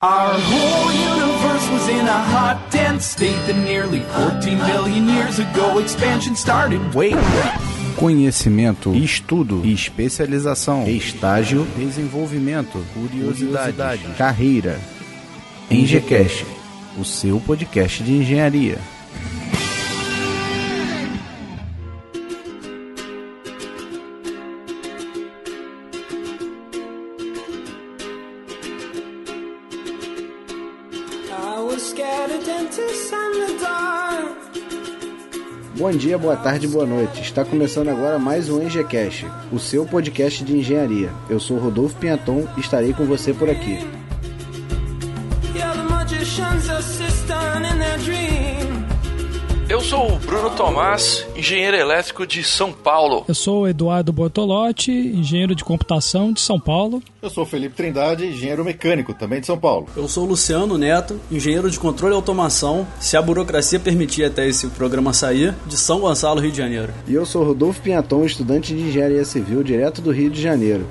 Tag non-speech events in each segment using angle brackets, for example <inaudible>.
Our whole universe was in a hot, dense state that nearly 14 billion years ago expansion started. Wait. Conhecimento, estudo, especialização, estágio, desenvolvimento, curiosidade, curiosidade carreira. EngeCast, o seu podcast de engenharia. Bom dia, boa tarde, boa noite. Está começando agora mais um EngieCast, o seu podcast de engenharia. Eu sou Rodolfo Pianton e estarei com você por aqui. Eu sou o Bruno Tomás, engenheiro elétrico de São Paulo. Eu sou o Eduardo Bortolotti, engenheiro de computação de São Paulo. Eu sou o Felipe Trindade, engenheiro mecânico também de São Paulo. Eu sou o Luciano Neto, engenheiro de controle e automação, se a burocracia permitir até esse programa sair, de São Gonçalo, Rio de Janeiro. E eu sou Rodolfo Pinhaton, estudante de engenharia civil direto do Rio de Janeiro.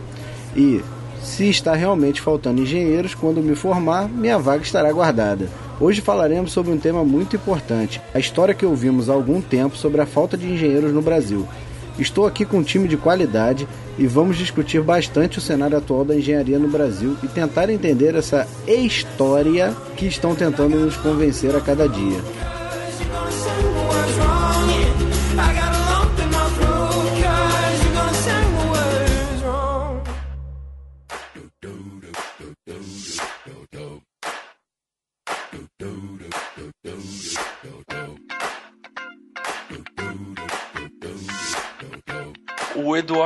E se está realmente faltando engenheiros, quando me formar, minha vaga estará guardada. Hoje falaremos sobre um tema muito importante, a história que ouvimos há algum tempo sobre a falta de engenheiros no Brasil. Estou aqui com um time de qualidade e vamos discutir bastante o cenário atual da engenharia no Brasil e tentar entender essa história que estão tentando nos convencer a cada dia.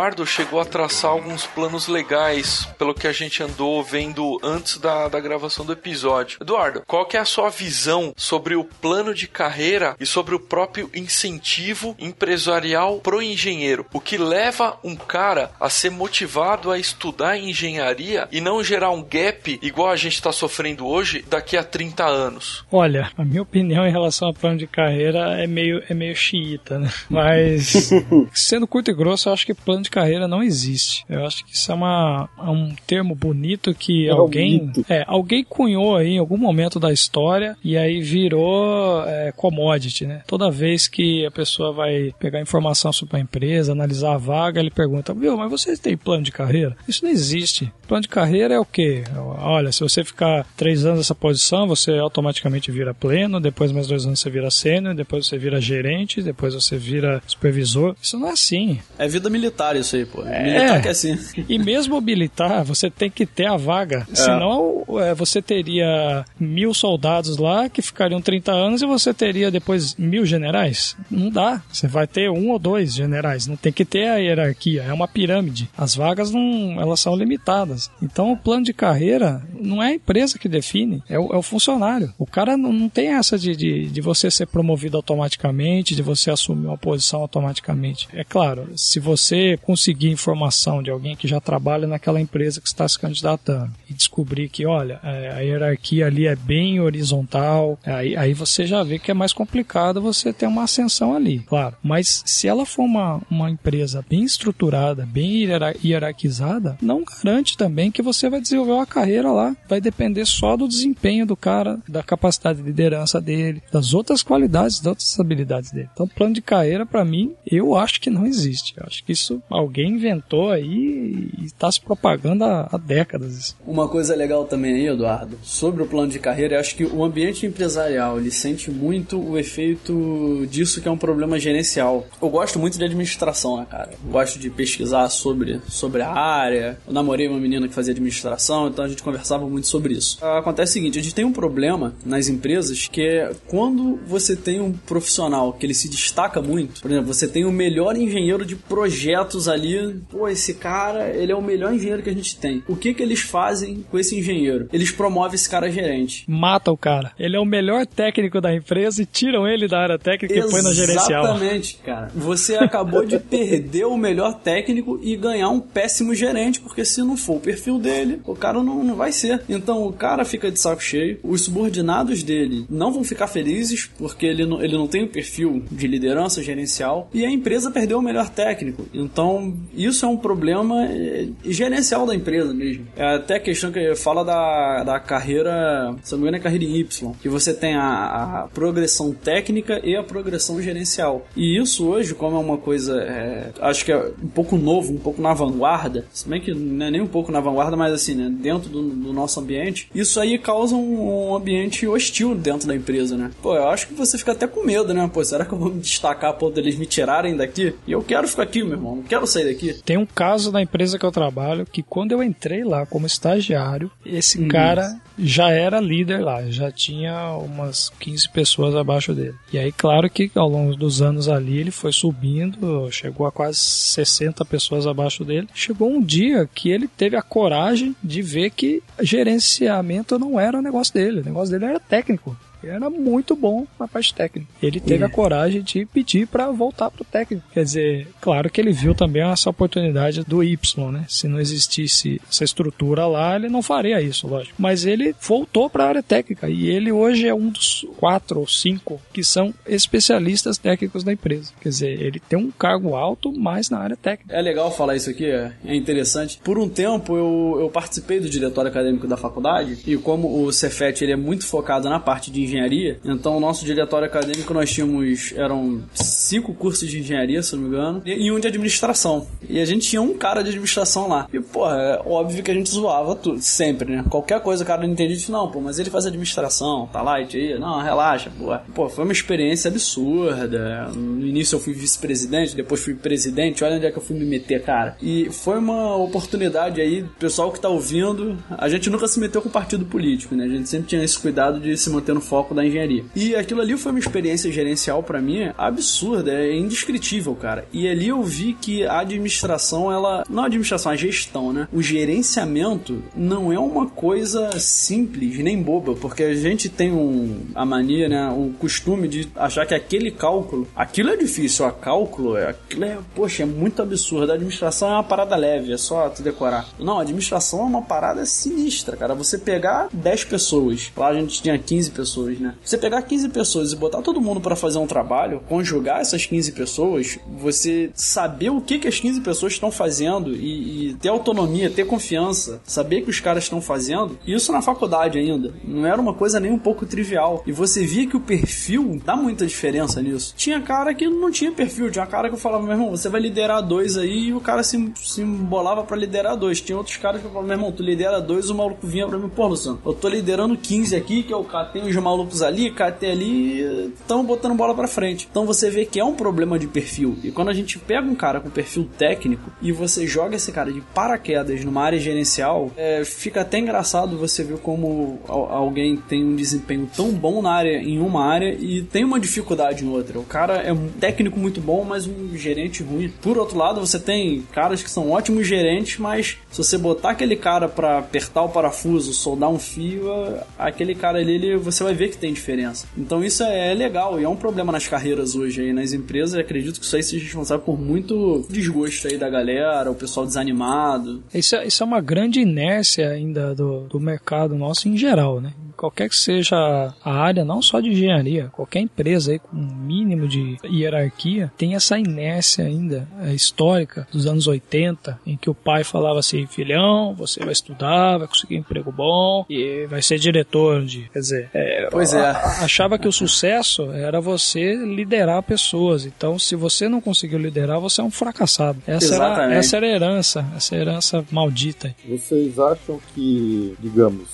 Eduardo chegou a traçar alguns planos legais, pelo que a gente andou vendo antes da, da gravação do episódio. Eduardo, qual que é a sua visão sobre o plano de carreira e sobre o próprio incentivo empresarial pro engenheiro? O que leva um cara a ser motivado a estudar engenharia e não gerar um gap igual a gente está sofrendo hoje daqui a 30 anos? Olha, a minha opinião em relação ao plano de carreira é meio, é meio xiita, né? Mas, <laughs> sendo curto e grosso, eu acho que plano de carreira não existe. Eu acho que isso é, uma, é um termo bonito que é alguém, é, alguém cunhou aí em algum momento da história e aí virou é, commodity, né? Toda vez que a pessoa vai pegar informação sobre a empresa, analisar a vaga, ele pergunta, viu, mas vocês têm plano de carreira? Isso não existe. Plano de carreira é o quê? Olha, se você ficar três anos nessa posição, você automaticamente vira pleno, depois mais dois anos você vira sênior, depois você vira gerente, depois você vira supervisor. Isso não é assim. É vida militar isso aí, pô. É, militar que é assim. E mesmo militar, você tem que ter a vaga. É. Senão, é, você teria mil soldados lá que ficariam 30 anos e você teria depois mil generais. Não dá. Você vai ter um ou dois generais. Não tem que ter a hierarquia. É uma pirâmide. As vagas não, elas são limitadas. Então, o plano de carreira não é a empresa que define, é o, é o funcionário. O cara não, não tem essa de, de, de você ser promovido automaticamente, de você assumir uma posição automaticamente. É claro, se você você conseguir informação de alguém que já trabalha naquela empresa que está se candidatando e descobrir que, olha, é, a hierarquia ali é bem horizontal, aí, aí você já vê que é mais complicado você ter uma ascensão ali, claro. Mas se ela for uma, uma empresa bem estruturada, bem hierarquizada, não garante também que você vai desenvolver uma carreira lá. Vai depender só do desempenho do cara, da capacidade de liderança dele, das outras qualidades, das outras habilidades dele. Então, plano de carreira, para mim, eu acho que não existe. Eu acho que isso alguém inventou aí e está se propagando há, há, décadas. Uma coisa legal também aí, Eduardo, sobre o plano de carreira, eu acho que o ambiente empresarial ele sente muito o efeito disso que é um problema gerencial. Eu gosto muito de administração, né, cara? Eu gosto de pesquisar sobre, sobre a área. Eu namorei uma menina que fazia administração, então a gente conversava muito sobre isso. Acontece o seguinte, a gente tem um problema nas empresas que é quando você tem um profissional que ele se destaca muito, por exemplo, você tem o melhor engenheiro de projeto projetos ali, pô, esse cara, ele é o melhor engenheiro que a gente tem. O que que eles fazem com esse engenheiro? Eles promovem esse cara gerente. Mata o cara. Ele é o melhor técnico da empresa e tiram ele da área técnica Exatamente, e põe na gerencial. Exatamente, cara. Você acabou de perder o melhor técnico e ganhar um péssimo gerente, porque se não for o perfil dele, o cara não, não vai ser. Então o cara fica de saco cheio, os subordinados dele não vão ficar felizes porque ele não, ele não tem o perfil de liderança gerencial e a empresa perdeu o melhor técnico. Então, isso é um problema é, gerencial da empresa mesmo. É até a questão que fala da, da carreira, se não me engano, é carreira em Y, que você tem a, a progressão técnica e a progressão gerencial. E isso hoje, como é uma coisa, é, acho que é um pouco novo, um pouco na vanguarda, se bem que não é nem um pouco na vanguarda, mas assim, né, dentro do, do nosso ambiente, isso aí causa um, um, ambiente hostil dentro da empresa, né? Pô, eu acho que você fica até com medo, né? Pô, será que eu vou me destacar a ponto deles me tirarem daqui? E eu quero ficar aqui, meu irmão, não quero sair daqui. Tem um caso na empresa que eu trabalho que quando eu entrei lá como estagiário, esse hum. cara já era líder lá, já tinha umas 15 pessoas abaixo dele. E aí, claro que ao longo dos anos ali ele foi subindo, chegou a quase 60 pessoas abaixo dele. Chegou um dia que ele teve a coragem de ver que gerenciamento não era o negócio dele, o negócio dele era técnico era muito bom na parte técnica. Ele teve a coragem de pedir para voltar pro técnico. Quer dizer, claro que ele viu também essa oportunidade do Y, né? Se não existisse essa estrutura lá, ele não faria isso, lógico. Mas ele voltou para a área técnica e ele hoje é um dos quatro ou cinco que são especialistas técnicos da empresa. Quer dizer, ele tem um cargo alto, mas na área técnica. É legal falar isso aqui, é, é interessante. Por um tempo eu, eu participei do diretório acadêmico da faculdade e como o Cefet ele é muito focado na parte de engenharia. Então, o nosso diretório acadêmico nós tínhamos eram cinco cursos de engenharia, se não me engano, e um de administração. E a gente tinha um cara de administração lá. E, pô, é óbvio que a gente zoava tudo, sempre, né? Qualquer coisa o cara não entendia, não, pô, mas ele faz administração, tá light aí? Não, relaxa, pô. Pô, foi uma experiência absurda. No início eu fui vice-presidente, depois fui presidente, olha onde é que eu fui me meter, cara. E foi uma oportunidade aí, pessoal que tá ouvindo, a gente nunca se meteu com partido político, né? A gente sempre tinha esse cuidado de se manter no foco da engenharia. E aquilo ali foi uma experiência gerencial para mim absurda, é indescritível, cara. E ali eu vi que a administração, ela. Não a administração, a gestão, né? O gerenciamento não é uma coisa simples nem boba, porque a gente tem um, a mania, né? O costume de achar que aquele cálculo, aquilo é difícil, a cálculo, é, aquilo é, poxa, é muito absurdo. A administração é uma parada leve, é só tu decorar. Não, a administração é uma parada sinistra, cara. Você pegar 10 pessoas, lá a gente tinha 15 pessoas pessoas, né? Você pegar 15 pessoas e botar todo mundo para fazer um trabalho, conjugar essas 15 pessoas, você saber o que, que as 15 pessoas estão fazendo e, e ter autonomia, ter confiança, saber que os caras estão fazendo, isso na faculdade ainda. Não era uma coisa nem um pouco trivial. E você via que o perfil dá muita diferença nisso. Tinha cara que não tinha perfil, tinha cara que eu falava, meu irmão, você vai liderar dois aí e o cara se, se embolava para liderar dois. Tinha outros caras que eu falava, meu irmão, tu lidera dois, o maluco vinha pra mim, pô, Luciano, eu tô liderando 15 aqui, que é o cara tem os malucos malucos ali, KT ali, estão botando bola para frente. Então você vê que é um problema de perfil. E quando a gente pega um cara com perfil técnico e você joga esse cara de paraquedas numa área gerencial, é, fica até engraçado você ver como alguém tem um desempenho tão bom na área, em uma área, e tem uma dificuldade em outra. O cara é um técnico muito bom, mas um gerente ruim. Por outro lado, você tem caras que são ótimos gerentes, mas se você botar aquele cara para apertar o parafuso, soldar um fio, aquele cara ali, ele, você vai ver que tem diferença. Então isso é legal e é um problema nas carreiras hoje aí, nas empresas. Acredito que isso aí seja responsável por muito desgosto aí da galera, o pessoal desanimado. Isso é, isso é uma grande inércia ainda do, do mercado nosso em geral, né? Qualquer que seja a área, não só de engenharia, qualquer empresa aí com um mínimo de hierarquia, tem essa inércia ainda é, histórica dos anos 80, em que o pai falava assim: filhão, você vai estudar, vai conseguir um emprego bom e vai ser diretor de. Quer dizer, é, pois é. achava que o sucesso era você liderar pessoas. Então, se você não conseguiu liderar, você é um fracassado. Essa, era, essa era a herança, essa herança maldita. Vocês acham que, digamos,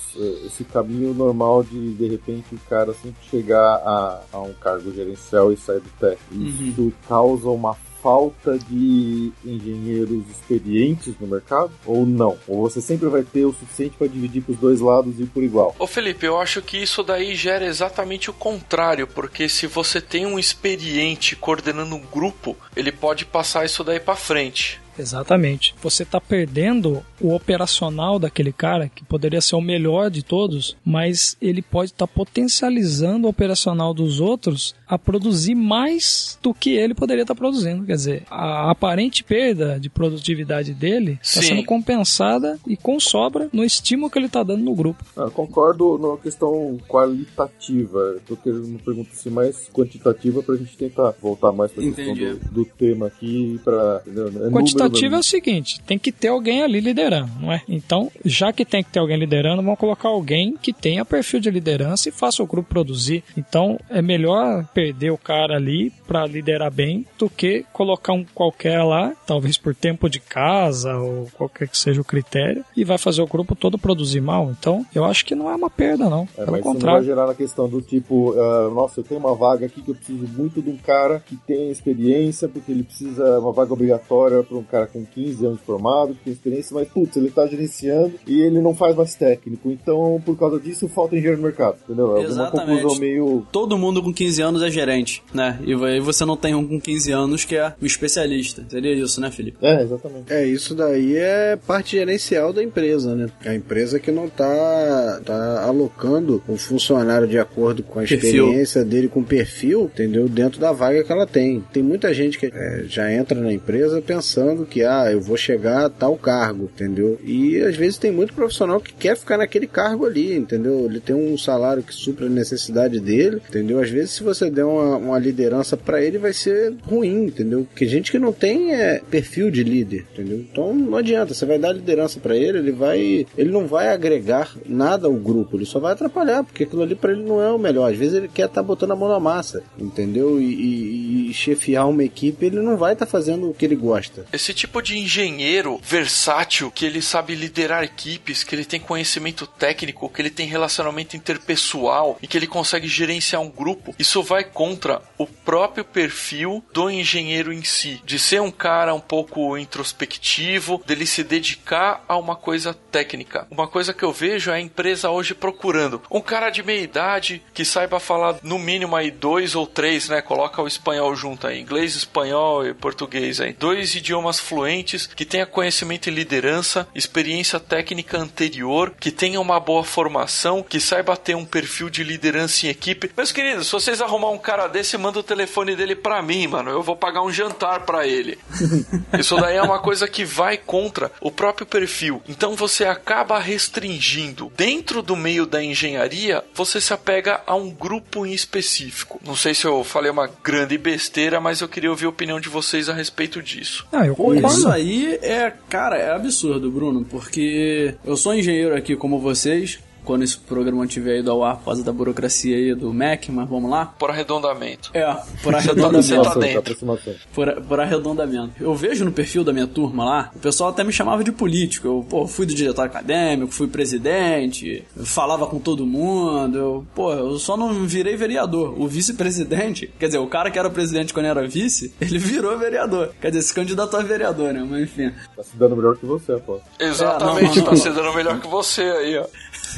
esse caminho normal de de repente o cara sempre chegar a, a um cargo gerencial e sair do técnico. Uhum. Isso causa uma falta de engenheiros experientes no mercado ou não? Ou você sempre vai ter o suficiente para dividir para os dois lados e por igual? Ô Felipe, eu acho que isso daí gera exatamente o contrário, porque se você tem um experiente coordenando um grupo, ele pode passar isso daí para frente. Exatamente. Você está perdendo o operacional daquele cara, que poderia ser o melhor de todos, mas ele pode estar tá potencializando o operacional dos outros a produzir mais do que ele poderia estar tá produzindo. Quer dizer, a aparente perda de produtividade dele está sendo compensada e com sobra no estímulo que ele está dando no grupo. Ah, concordo na questão qualitativa. Estou querendo perguntar se mais quantitativa para a gente tentar voltar mais para a questão do, do, tema aqui. Pra, é Quantitativa é o seguinte: tem que ter alguém ali liderando, não é? Então, já que tem que ter alguém liderando, vamos colocar alguém que tenha perfil de liderança e faça o grupo produzir. Então, é melhor perder o cara ali para liderar bem do que colocar um qualquer lá, talvez por tempo de casa ou qualquer que seja o critério, e vai fazer o grupo todo produzir mal. Então, eu acho que não é uma perda, não. É, Pelo mas contrário. vai gerar na questão do tipo, uh, nossa, eu tenho uma vaga aqui que eu preciso muito de um cara que tem experiência, porque ele precisa, uma vaga obrigatória para um cara com 15 anos formado, que tem experiência, mas putz, ele tá gerenciando e ele não faz mais técnico. Então, por causa disso, falta engenheiro no mercado, entendeu? É uma conclusão meio. Todo mundo com 15 anos é gerente, né? E aí você não tem um com 15 anos que é o especialista. Seria isso, né, Felipe? É, exatamente. É, isso daí é parte gerencial da empresa, né? A empresa que não tá, tá alocando o funcionário de acordo com a experiência perfil. dele, com o perfil, entendeu? Dentro da vaga que ela tem. Tem muita gente que é, já entra na empresa pensando que, ah, eu vou chegar a tal cargo, entendeu? E às vezes tem muito profissional que quer ficar naquele cargo ali, entendeu? Ele tem um salário que supra a necessidade dele, entendeu? Às vezes, se você der uma, uma liderança para ele, vai ser ruim, entendeu? Porque gente que não tem é, perfil de líder, entendeu? Então não adianta, você vai dar liderança para ele, ele vai. Ele não vai agregar nada ao grupo, ele só vai atrapalhar, porque aquilo ali para ele não é o melhor. Às vezes ele quer estar tá botando a mão na massa, entendeu? E, e, e chefiar uma equipe, ele não vai estar tá fazendo o que ele gosta. Esse tipo de engenheiro versátil, que ele sabe liderar equipes, que ele tem conhecimento técnico, que ele tem relacionamento interpessoal e que ele consegue gerenciar um grupo, isso vai contra o próprio perfil do engenheiro em si, de ser um cara um pouco introspectivo, dele se dedicar a uma coisa técnica. Uma coisa que eu vejo é a empresa hoje procurando um cara de meia idade que saiba falar no mínimo aí dois ou três, né? Coloca o espanhol junto aí, inglês, espanhol e português aí. Dois idiomas fluentes, que tenha conhecimento e liderança, experiência técnica anterior, que tenha uma boa formação, que saiba ter um perfil de liderança em equipe. Meus queridos, se vocês arrumar um cara desse, manda o telefone dele pra mim, mano. Eu vou pagar um jantar pra ele. <laughs> Isso daí é uma coisa que vai contra o próprio perfil. Então você acaba restringindo. Dentro do meio da engenharia, você se apega a um grupo em específico. Não sei se eu falei uma grande besteira, mas eu queria ouvir a opinião de vocês a respeito disso. Ah, eu Isso. Aí é, cara, é absurdo, Bruno, porque eu sou engenheiro aqui como vocês, quando esse programa tiver ido ao ar por causa da burocracia aí do MEC, mas vamos lá. Por arredondamento. É, por arredondamento. Tá por, por arredondamento. Eu vejo no perfil da minha turma lá, o pessoal até me chamava de político. Eu, pô, fui do diretor acadêmico, fui presidente, falava com todo mundo. Eu, pô, eu só não virei vereador. O vice-presidente, quer dizer, o cara que era presidente quando era vice, <laughs> ele virou vereador. Quer dizer, se candidatou a vereador, né? Mas enfim. Tá se dando melhor que você, pô. Exatamente, é, não, não, não, tá se dando melhor que você aí, ó.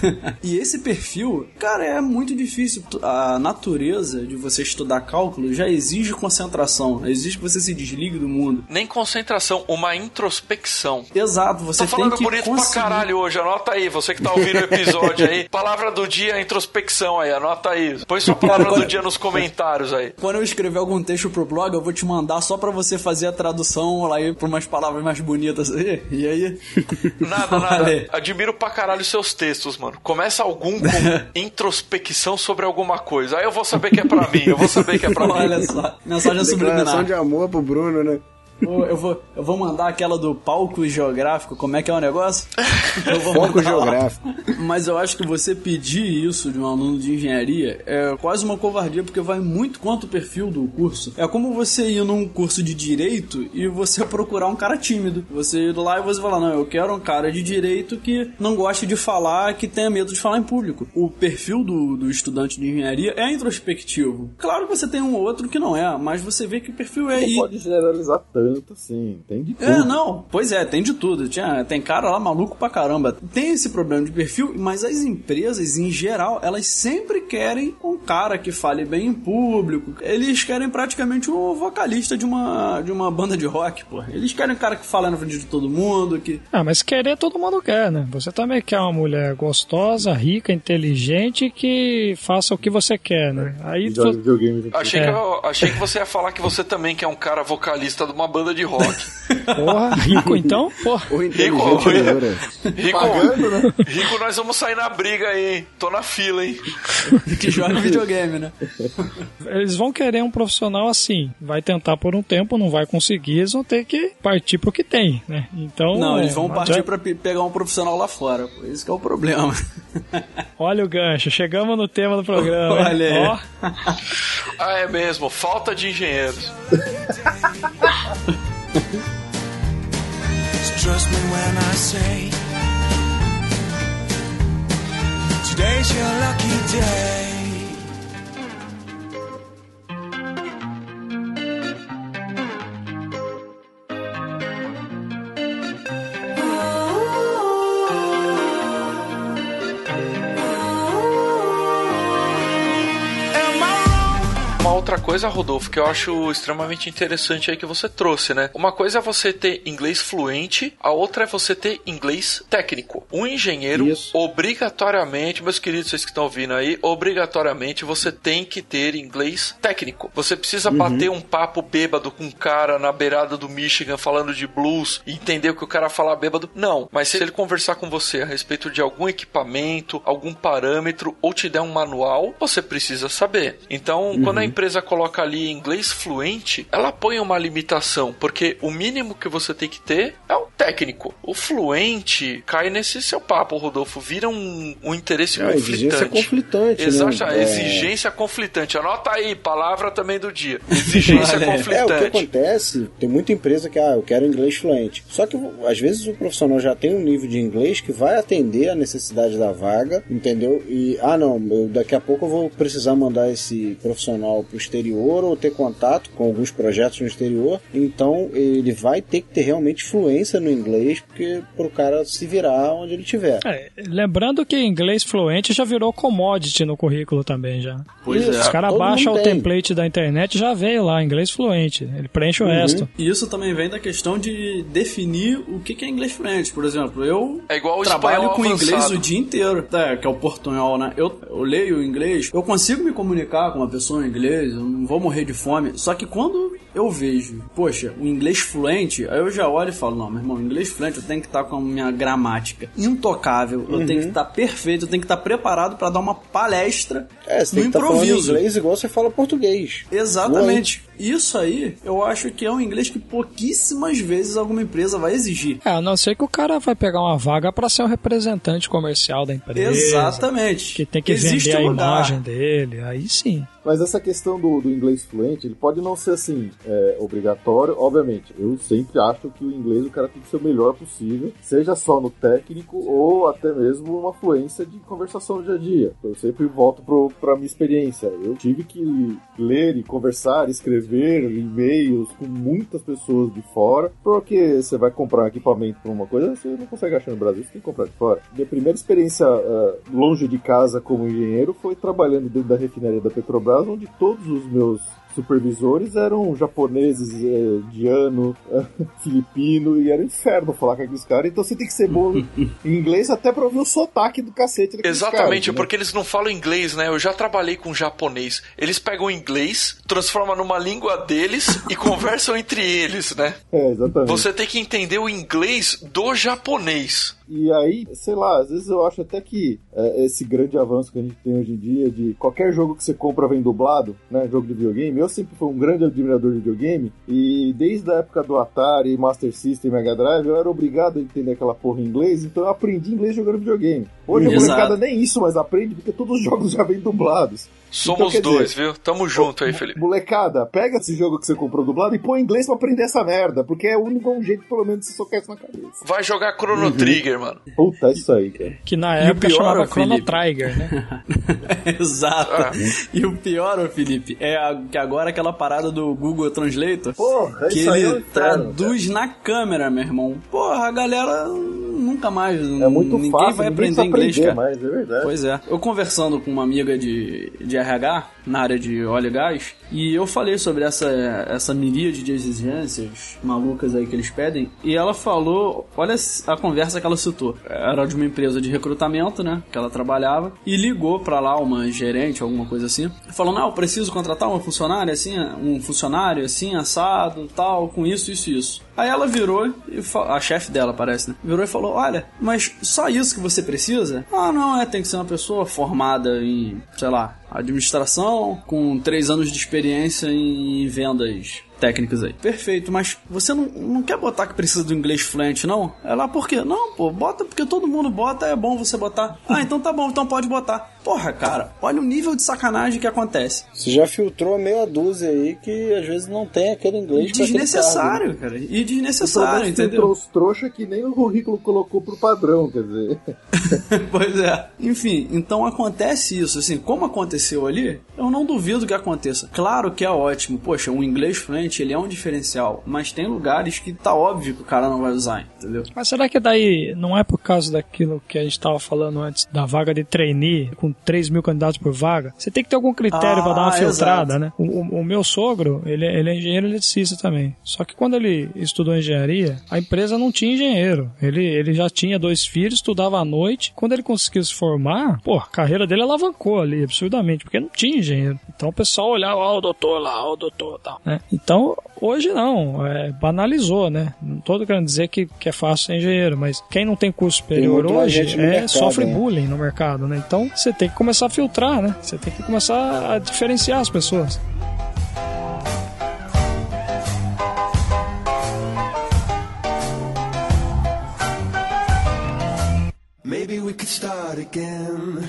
<laughs> <laughs> e esse perfil, cara, é muito difícil. A natureza de você estudar cálculo já exige concentração, exige que você se desligue do mundo. Nem concentração, uma introspecção. Exato, você Tô tem que bonito conseguir... pra caralho hoje, anota aí, você que tá ouvindo o episódio aí. <laughs> Palavra do dia, introspecção aí, anota aí. Põe sua palavra Cara, do dia nos comentários aí. Quando eu escrever algum texto pro blog, eu vou te mandar só pra você fazer a tradução lá aí pra umas palavras mais bonitas aí. E aí? Nada, <laughs> nada. Admiro pra caralho seus textos, mano. Começa algum com <laughs> introspecção sobre alguma coisa. Aí eu vou saber que é pra mim, eu vou saber que é pra <laughs> Olha mim. Olha só, mensagem subliminar. de amor pro Bruno, né? Eu vou, eu vou mandar aquela do palco geográfico, como é que é o negócio? palco geográfico. Mas eu acho que você pedir isso de um aluno de engenharia é quase uma covardia, porque vai muito contra o perfil do curso. É como você ir num curso de direito e você procurar um cara tímido. Você ir lá e você falar, não, eu quero um cara de direito que não goste de falar, que tenha medo de falar em público. O perfil do, do estudante de engenharia é introspectivo. Claro que você tem um outro que não é, mas você vê que o perfil é... Não e... pode generalizar tanto tanto assim. Tem de tudo. É, não, pois é, tem de tudo. Tinha, tem cara lá maluco pra caramba. Tem esse problema de perfil, mas as empresas, em geral, elas sempre querem um cara que fale bem em público. Eles querem praticamente o vocalista de uma, de uma banda de rock, pô. Eles querem um cara que fala na frente de todo mundo, que... Ah, mas querer todo mundo quer, né? Você também quer uma mulher gostosa, rica, inteligente que faça o que você quer, né? Aí tu... videogame. Achei, É. que eu, achei que você ia falar que você também quer um cara vocalista de uma banda de rock. <laughs> Porra, rico então? Porra. Rico, loura. Rico, Pagando, né? Rico, nós vamos sair na briga aí, hein? Tô na fila, hein? que joga videogame, né? Eles vão querer um profissional assim. Vai tentar por um tempo, não vai conseguir, eles vão ter que partir pro que tem, né? Então. Não, eles vão partir adianta- pra pe- pegar um profissional lá fora. Esse que é o problema. Olha o gancho, chegamos no tema do programa. Olha aí. Ó, Ah, é mesmo, falta de engenheiros. <laughs> Trust me when I say Today's your lucky day outra coisa, Rodolfo, que eu acho extremamente interessante aí que você trouxe, né? Uma coisa é você ter inglês fluente, a outra é você ter inglês técnico. Um engenheiro, Isso. obrigatoriamente, meus queridos, vocês que estão ouvindo aí, obrigatoriamente você tem que ter inglês técnico. Você precisa bater um papo bêbado com um cara na beirada do Michigan falando de blues e entender o que o cara fala bêbado. Não, mas se ele conversar com você a respeito de algum equipamento, algum parâmetro ou te der um manual, você precisa saber. Então, quando a empresa coloca ali inglês fluente, ela põe uma limitação, porque o mínimo que você tem que ter é o técnico. O fluente cai nesse seu papo, Rodolfo, vira um, um interesse É, a exigência conflitante. conflitante, Exato, né? É. exigência conflitante. Anota aí, palavra também do dia. <laughs> Exigência Olha aí. É, o que conflitante. acontece, tem muita empresa que, ah, eu quero inglês fluente. Só que, às vezes, o profissional já tem um nível de inglês que vai atender a necessidade da vaga, entendeu? E, ah, não, eu, daqui a pouco eu vou precisar mandar esse profissional pro exterior ou ter contato com alguns projetos no exterior. Então, ele vai ter que ter realmente fluência no inglês, porque pro cara se virar onde ele estiver. é, lembrando que inglês fluente já virou commodity no currículo também já. Pois Isso. é. Os caras baixam o tem. template da internet já veio lá, inglês fluente. Ele preenche o resto. E isso também vem da questão de definir o que é inglês fluente. Por exemplo, eu É igual o trabalho com inglês avançado. o dia inteiro, tá, que é o portunhol, né? Eu, eu leio inglês, eu consigo me comunicar com uma pessoa em inglês, eu não vou morrer de fome. Só que quando eu vejo, poxa, o inglês fluente, aí eu já olho e falo, não, meu irmão, o inglês fluente eu tenho que estar com a minha gramática intocável, eu tenho que estar perfeito, eu tenho que estar preparado para dar uma palestra É, você no tem que falando improviso. inglês igual você fala português. Exatamente. Isso aí, eu acho que é um inglês que pouquíssimas vezes alguma empresa vai exigir. É, a não ser que o cara vai pegar uma vaga pra ser um representante comercial da empresa. Exatamente. Que tem que Existe vender a lugar. imagem dele. Aí sim. Mas essa questão do, do inglês fluente, ele pode não ser assim, é, obrigatório. Obviamente, eu sempre acho que o inglês o cara tem que ser o melhor possível, seja só no técnico ou até mesmo uma fluência de conversação no dia a dia. Eu sempre volto pro, pra minha experiência. Eu tive que ler e conversar, escrever e-mails com muitas pessoas de fora, porque você vai comprar um equipamento para uma coisa, você não consegue achar no Brasil, você tem que comprar de fora. Minha primeira experiência ah, longe de casa como engenheiro foi trabalhando dentro da refinaria da Petrobras, onde todos os meus supervisores eram japoneses, eh, indiano, <laughs> filipino, e era um inferno falar com aqueles caras. Então você tem que ser bom <laughs> em inglês até pra ouvir o sotaque do cacete daqueles Exatamente, caras, né? porque eles não falam inglês, né? Eu já trabalhei com japonês. Eles pegam o inglês, transformam numa língua deles e <laughs> conversam entre eles, né? É, exatamente. Você tem que entender o inglês do japonês. E aí, sei lá, às vezes eu acho até que é, esse grande avanço que a gente tem hoje em dia de qualquer jogo que você compra vem dublado, né? Jogo de videogame. Eu sempre fui um grande admirador de videogame e desde a época do Atari, Master System, Mega Drive, eu era obrigado a entender aquela porra em inglês, então eu aprendi inglês jogando videogame. Hoje a molecada nem isso mais aprende, porque todos os jogos já vêm dublados. Somos quer dois, dizer, viu? Tamo junto aí, Felipe. Molecada, pega esse jogo que você comprou dublado e põe em inglês pra aprender essa merda, porque é o único jeito, pelo menos, de você socar isso na cabeça. Vai jogar Chrono Trigger, mano. Puta, é isso aí, cara. Que na E o época pior, chamava Chrono? Trigger, né? <laughs> Exato. Ah. E o pior, ô Felipe, é a- que agora aquela parada do Google Translator. Porra, que é ele inferno, traduz na câmera, meu irmão. Porra, a galera nunca mais. É muito ninguém fácil, vai ninguém aprender inglês, cara. mais, é verdade. Pois é. Eu conversando com uma amiga de, de RH, na área de óleo e gás, e eu falei sobre essa, essa miríade de exigências malucas aí que eles pedem, e ela falou, olha a conversa que ela citou. Era de uma empresa de recrutamento, né, que ela trabalhava, e ligou pra lá uma gerente, alguma coisa assim, falando, não, eu preciso contratar uma funcionária assim, um funcionário assim, assado, tal, com isso, isso e isso. Aí ela virou, e fa- a chefe dela parece, né? Virou e falou: Olha, mas só isso que você precisa? Ah, não, é, tem que ser uma pessoa formada em, sei lá, administração, com três anos de experiência em vendas técnicas aí. Perfeito, mas você não, não quer botar que precisa do inglês fluente, não? Ela, por quê? Não, pô, bota porque todo mundo bota, é bom você botar. Ah, então tá bom, então pode botar. Porra, cara, olha o nível de sacanagem que acontece. Você já filtrou meia dúzia aí que às vezes não tem aquele inglês pra aquele cargo, né? Desnecessário, cara. E desnecessário, menos entendeu? filtrou os trouxa que nem o currículo colocou pro padrão, quer dizer. <laughs> pois é. Enfim, então acontece isso. Assim, como aconteceu ali, eu não duvido que aconteça. Claro que é ótimo. Poxa, um inglês fluente, ele é um diferencial. Mas tem lugares que tá óbvio que o cara não vai usar, entendeu? Mas será que daí não é por causa daquilo que a gente estava falando antes, da vaga de trainee, com 3 mil candidatos por vaga? Você tem que ter algum critério Ah, para dar uma filtrada, exato. né? O, o- o meu sogro, ele, é- ele é engenheiro eletricista também. Só que quando ele estudou engenharia, a empresa não tinha engenheiro. Ele, ele já tinha dois filhos, estudava à noite. Quando ele conseguiu se formar, pô, a carreira dele alavancou ali, absurdamente, porque não tinha engenheiro. Então o pessoal olhava, ó, o doutor lá, ó, o doutor e tal, né? Então, hoje não, é, banalizou, né? Não tô querendo dizer que, que é fácil ser engenheiro, mas quem não tem curso superior mais hoje é, mercado, sofre né? bullying no mercado, né? Então você tem que começar a filtrar, né? Você tem que começar a diferenciar as pessoas. Maybe we could start again.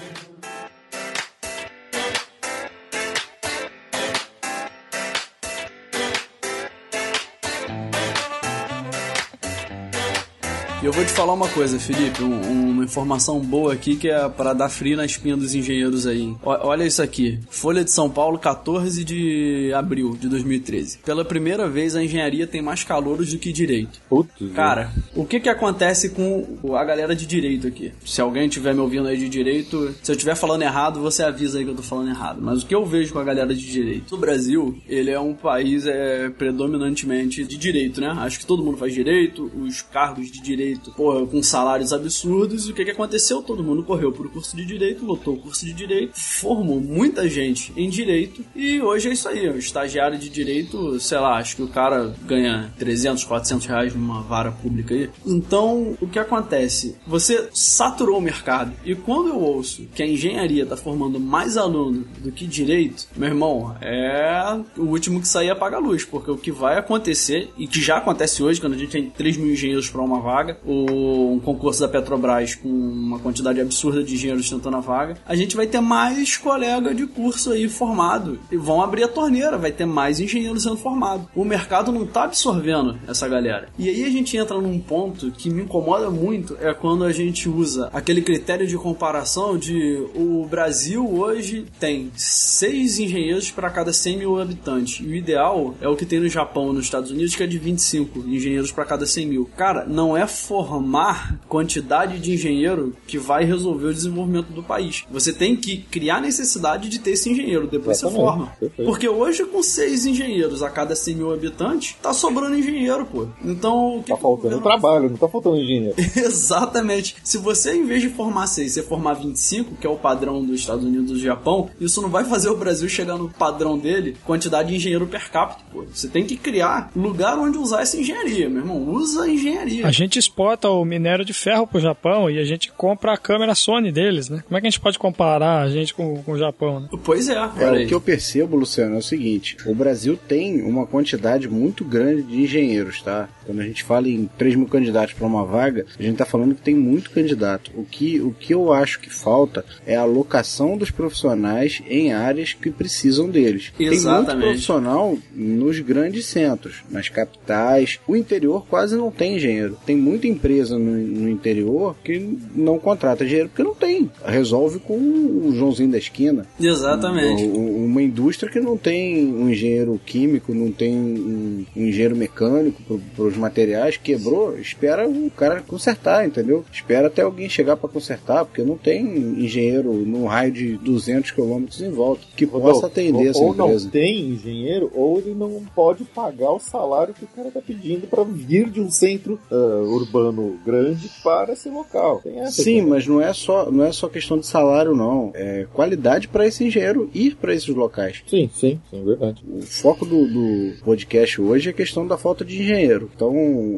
E eu vou te falar uma coisa, Felipe, um- uma informação boa aqui que é para dar frio na espinha dos engenheiros aí. O- olha isso aqui. Folha de São Paulo, 14 de abril de 2013. Pela primeira vez a engenharia tem mais calouros do que direito. Putz, Cara, o que que acontece com a galera de direito aqui? Se alguém estiver me ouvindo aí de direito, se eu estiver falando errado, você avisa aí que eu tô falando errado. Mas o que eu vejo com a galera de direito? O Brasil, ele é um país é, predominantemente de direito, né? Acho que todo mundo faz direito, os cargos de direito, porra, com salários absurdos. E o que que aconteceu? Todo mundo correu pro curso de direito, lotou o curso de direito, formou muita gente em direito e hoje é isso aí. O estagiário de direito, sei lá, acho que o cara ganha 300, 400 reais numa vara pública aí. Então, o que acontece? Você saturou o mercado. E quando eu ouço que a engenharia tá formando mais aluno do que direito, meu irmão, é o último que sair apaga a luz. Porque o que vai acontecer, e que já acontece hoje, quando a gente tem 3 mil engenheiros para uma vaga, ou um concurso da Petrobras com uma quantidade absurda de engenheiros tentando a vaga, a gente vai ter mais colega de curso aí formado. E vão abrir a torneira, vai ter mais engenheiros sendo formados. O mercado não tá absorvendo essa galera. E aí a gente entra num ponto que me incomoda muito, é quando a gente usa aquele critério de comparação de o Brasil hoje tem seis engenheiros para cada 100 mil habitantes. E o ideal é o que tem no Japão e nos Estados Unidos, que é de 25 engenheiros para cada 100 mil. Cara, não é formar quantidade de engenheiro que vai resolver o desenvolvimento do país. Você tem que criar a necessidade de ter esse engenheiro, depois você Exatamente, forma. perfeito. Porque hoje, com seis engenheiros a cada 100 mil habitantes, tá sobrando engenheiro, pô. Então, o que Tá faltando governo trabalho, não tá faltando engenheiro. <laughs> Exatamente. Se você, em vez de formar 6, você formar 25, que é o padrão dos Estados Unidos e do Japão, isso não vai fazer o Brasil chegar no padrão dele, quantidade de engenheiro per capita, pô. Você tem que criar lugar onde usar essa engenharia, meu irmão. Usa a engenharia. A gente exporta exporta o minério de ferro pro Japão e a gente compra a câmera Sony deles, né? Como é que a gente pode comparar a gente com, com o Japão, né? Pois é, É, o que eu percebo, Luciano, é o seguinte: o Brasil tem uma quantidade muito grande de engenheiros, tá? Quando a gente fala em 3 mil candidatos para uma vaga, a gente tá falando que tem muito candidato. O que, o que eu acho que falta é a alocação dos profissionais em áreas que precisam deles. Tem muito Exatamente. profissional nos grandes centros, nas capitais. O interior quase não tem engenheiro. Tem muita empresa no, no interior que não contrata engenheiro porque não tem. Resolve com o Joãozinho da esquina. Exatamente. U- u- Uma indústria que não tem um engenheiro químico, não tem um, um engenheiro mecânico para os materiais, quebrou, espera o cara consertar, entendeu? Espera até alguém chegar para consertar, porque não tem engenheiro num raio de 200 quilômetros em volta que possa atender ou, essa ou não empresa. tem engenheiro, ou ele não pode pagar o salário que o cara tá pedindo para vir de um centro ah, urbano grande para esse local. Tem essa Sim, mas não é só não é só questão de salário não, é qualidade para esse engenheiro ir para esses locais. Sim, sim, sim, verdade. O foco do, do podcast hoje é a questão da falta de engenheiro. Então,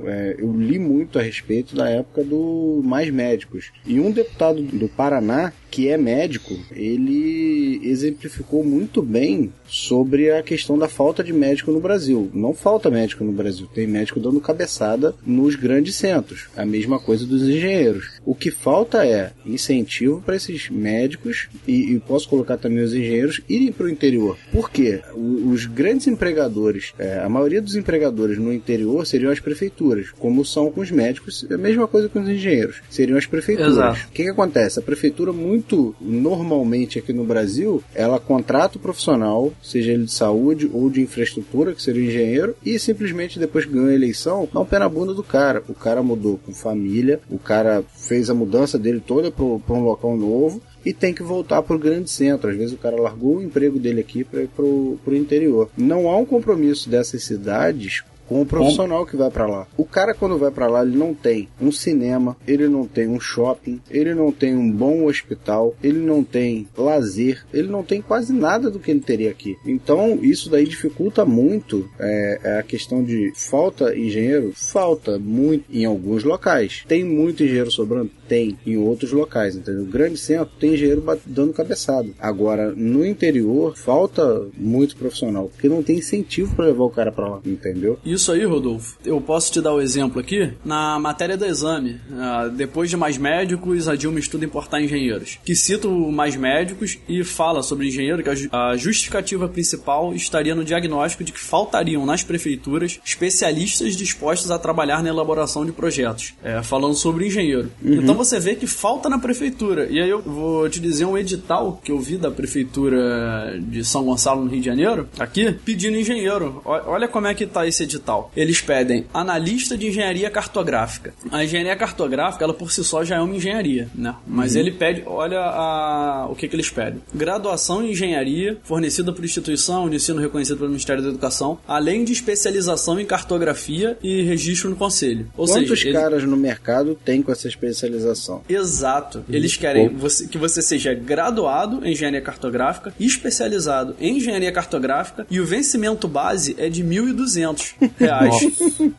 é, eu li muito a respeito da época do Mais Médicos. E um deputado do Paraná, que é médico, ele exemplificou muito bem sobre a questão da falta de médico no Brasil. Não falta médico no Brasil, tem médico dando cabeçada nos grandes centros. A mesma coisa dos engenheiros. O que falta é incentivo para esses médicos e, e posso colocar também os engenheiros irem para o interior. Por quê? Os grandes empregadores, é, a maioria dos empregadores no interior seriam as prefeituras, como são com os médicos, é a mesma coisa com os engenheiros, seriam as prefeituras. Exato. O que, que acontece? A prefeitura, muito normalmente aqui no Brasil, ela contrata o profissional, seja ele de saúde ou de infraestrutura, que seria o engenheiro, e simplesmente depois que ganha a eleição, dá um pé na bunda do cara. O cara mudou com família, o cara fez a mudança dele toda para um local novo. E tem que voltar para o grande centro. Às vezes o cara largou o emprego dele aqui para ir para o interior. Não há um compromisso dessas cidades com o profissional que vai para lá. O cara quando vai para lá, ele não tem um cinema, ele não tem um shopping, ele não tem um bom hospital, ele não tem lazer, ele não tem quase nada do que ele teria aqui. Então isso daí dificulta muito é, é a questão de falta engenheiro, falta muito em alguns locais. Tem muito engenheiro sobrando, tem em outros locais, entendeu? Grande centro tem engenheiro dando cabeçada. Agora no interior falta muito profissional, porque não tem incentivo para levar o cara para lá, entendeu? Isso aí, Rodolfo, eu posso te dar o exemplo aqui na matéria do exame. ah, depois de mais médicos, a Dilma estuda importar engenheiros. Que cita o mais médicos e fala sobre engenheiro que a ju- a justificativa principal estaria no diagnóstico de que faltariam nas prefeituras especialistas dispostos a trabalhar na elaboração de projetos. É, falando sobre engenheiro. Então você vê que falta na prefeitura. E aí eu vou te dizer um edital que eu vi da prefeitura de São Gonçalo, no Rio de Janeiro, aqui, pedindo engenheiro. Olha como é que tá esse edital. Eles pedem analista de engenharia cartográfica. A engenharia cartográfica, ela por si só já é uma engenharia, né? Mas ele pede, olha a- o que, que eles pedem. Graduação em engenharia, fornecida por instituição de ensino reconhecida pelo Ministério da Educação, além de especialização em cartografia e registro no conselho. Ou Quantos seja, ele- caras no mercado tem com essa especialização? Exato. Eles querem você- que você seja graduado em engenharia cartográfica, especializado em engenharia cartográfica e o vencimento base é de 1.200 reais.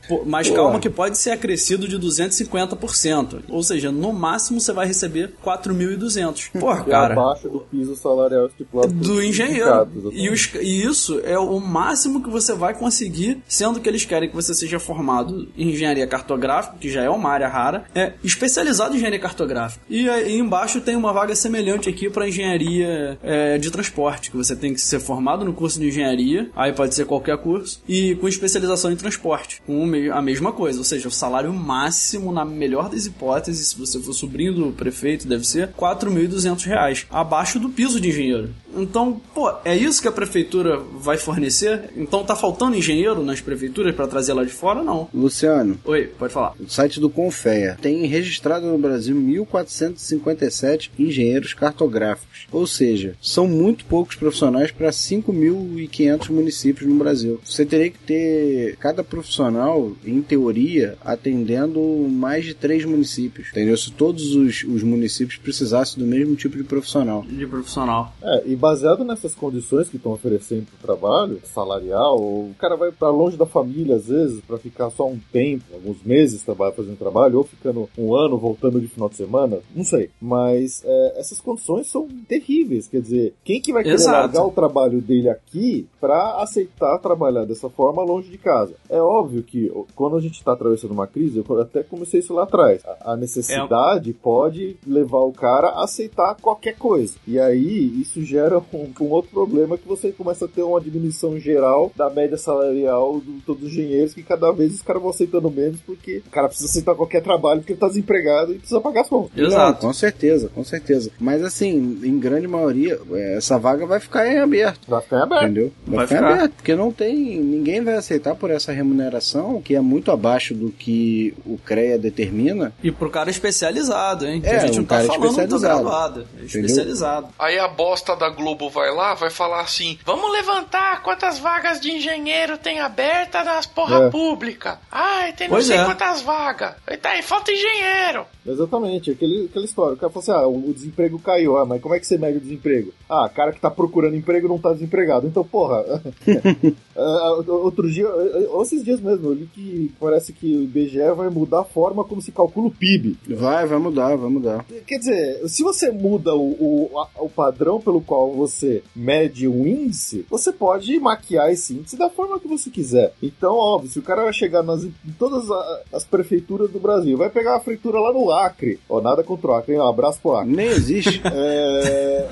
Pô, Mas calma que pode ser acrescido de 250%. Ou seja, no máximo você vai receber 4.200. Porra, E cara abaixo do piso salarial estipulado do engenheiro. E, os- e isso é o máximo que você vai conseguir, sendo que eles querem que você seja formado em engenharia cartográfica, que já é uma área rara, é especializado em engenharia cartográfica. E aí embaixo tem uma vaga semelhante aqui para engenharia é, de transporte, que você tem que ser formado no curso de engenharia, aí pode ser qualquer curso, e com especialização em transporte, com a mesma coisa, ou seja, o salário máximo, na melhor das hipóteses, se você for sobrinho do prefeito, deve ser 4.200 reais, abaixo do piso de engenheiro. Então, pô, é isso que a prefeitura vai fornecer? Então tá faltando engenheiro nas prefeituras para trazer lá de fora? Não. Luciano, Oi, pode falar. o site do Confea tem registrado no Brasil 1.457 engenheiros cartográficos, ou seja, são muito poucos profissionais para 5.500 municípios no Brasil. Você teria que ter cada profissional, em teoria, atendendo mais de três municípios, entendeu? Se todos os, os municípios precisassem do mesmo tipo de profissional. De profissional. É, e baseado nessas condições que estão oferecendo pro trabalho, salarial, o cara vai para longe da família às vezes para ficar só um tempo, alguns meses fazendo trabalho, ou ficando um ano voltando de final de semana, não sei. Mas é, essas condições são terríveis, quer dizer, quem que vai querer Exato. largar o trabalho dele aqui para aceitar trabalhar dessa forma longe de casa? É óbvio que quando a gente está atravessando uma crise, eu até comecei isso lá atrás, a, a necessidade pode levar o cara a aceitar qualquer coisa. E aí isso gera um, um outro problema que você começa a ter uma diminuição geral da média salarial de todos os engenheiros, que cada vez os caras vão aceitando menos porque o cara precisa aceitar qualquer trabalho porque ele tá desempregado e precisa pagar as contas. Não, com certeza, com certeza. Mas assim, em grande maioria, é, essa vaga vai ficar em aberto. Vai ficar em aberto. Entendeu? Vai, Vai ficar, em ficar. aberto, porque não tem. Ninguém vai aceitar por essa remuneração, que é muito abaixo do que o CREA determina. E pro cara especializado, hein? Que É, a gente um não tá cara falando do graduado. É Entendeu? especializado. Aí a bosta da Globo vai lá, vai falar assim: vamos levantar quantas vagas de engenheiro tem aberta nas porra É. pública. Ai, tem não Pois sei é. quantas vagas. E tá aí, falta engenheiro. Exatamente, aquele, aquela história. O cara falou assim: ah, o, o desemprego caiu. Ah, mas como é que você mede o desemprego? Ah, cara que tá procurando emprego não tá desempregado. Então, porra. <laughs> Ah, outro dia, ou esses dias mesmo, eu li que parece que o IBGE vai mudar a forma como se calcula o PIB. Vai, vai mudar, vai mudar. Quer dizer, se você muda o, o, a- o padrão pelo qual você mede um índice, você pode maquiar esse índice da forma que você quiser. Então, óbvio, se o cara vai chegar nas, em todas a- as prefeituras do Brasil, vai pegar a prefeitura lá no Acre. Ó, nada contra o Acre, hein? Um abraço pro Acre. Nem existe. <laughs> É,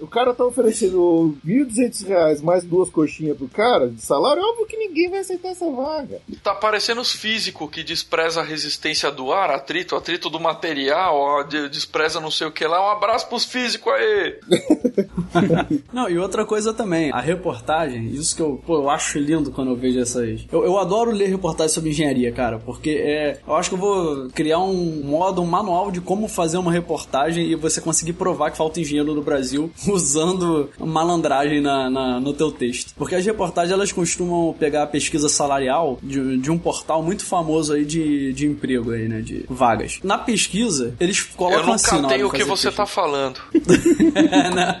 o cara tá oferecendo 1.200 reais mais duas coxinhas pro cara de salário, é óbvio que ninguém vai aceitar essa vaga. Tá parecendo os físicos que despreza a resistência do ar, atrito, atrito do material, ó, de- despreza não sei o que lá. Um abraço pros físicos aí. <laughs> <laughs> Não, e outra coisa também, a reportagem, isso que eu, pô, eu acho lindo quando eu vejo essas. Eu, eu adoro ler reportagens sobre engenharia, cara, porque é. Eu acho que eu vou criar um modo, um manual de como fazer uma reportagem e você conseguir provar que falta engenheiro no Brasil <laughs> usando malandragem na, na- no teu texto. Porque as reportagens elas costumam pegar a pesquisa salarial de, de um portal muito famoso aí de, de emprego aí, né? De vagas. Na pesquisa, eles colocam Eu assim. hora catei de o que você pesquisa. tá falando. <laughs> É, né?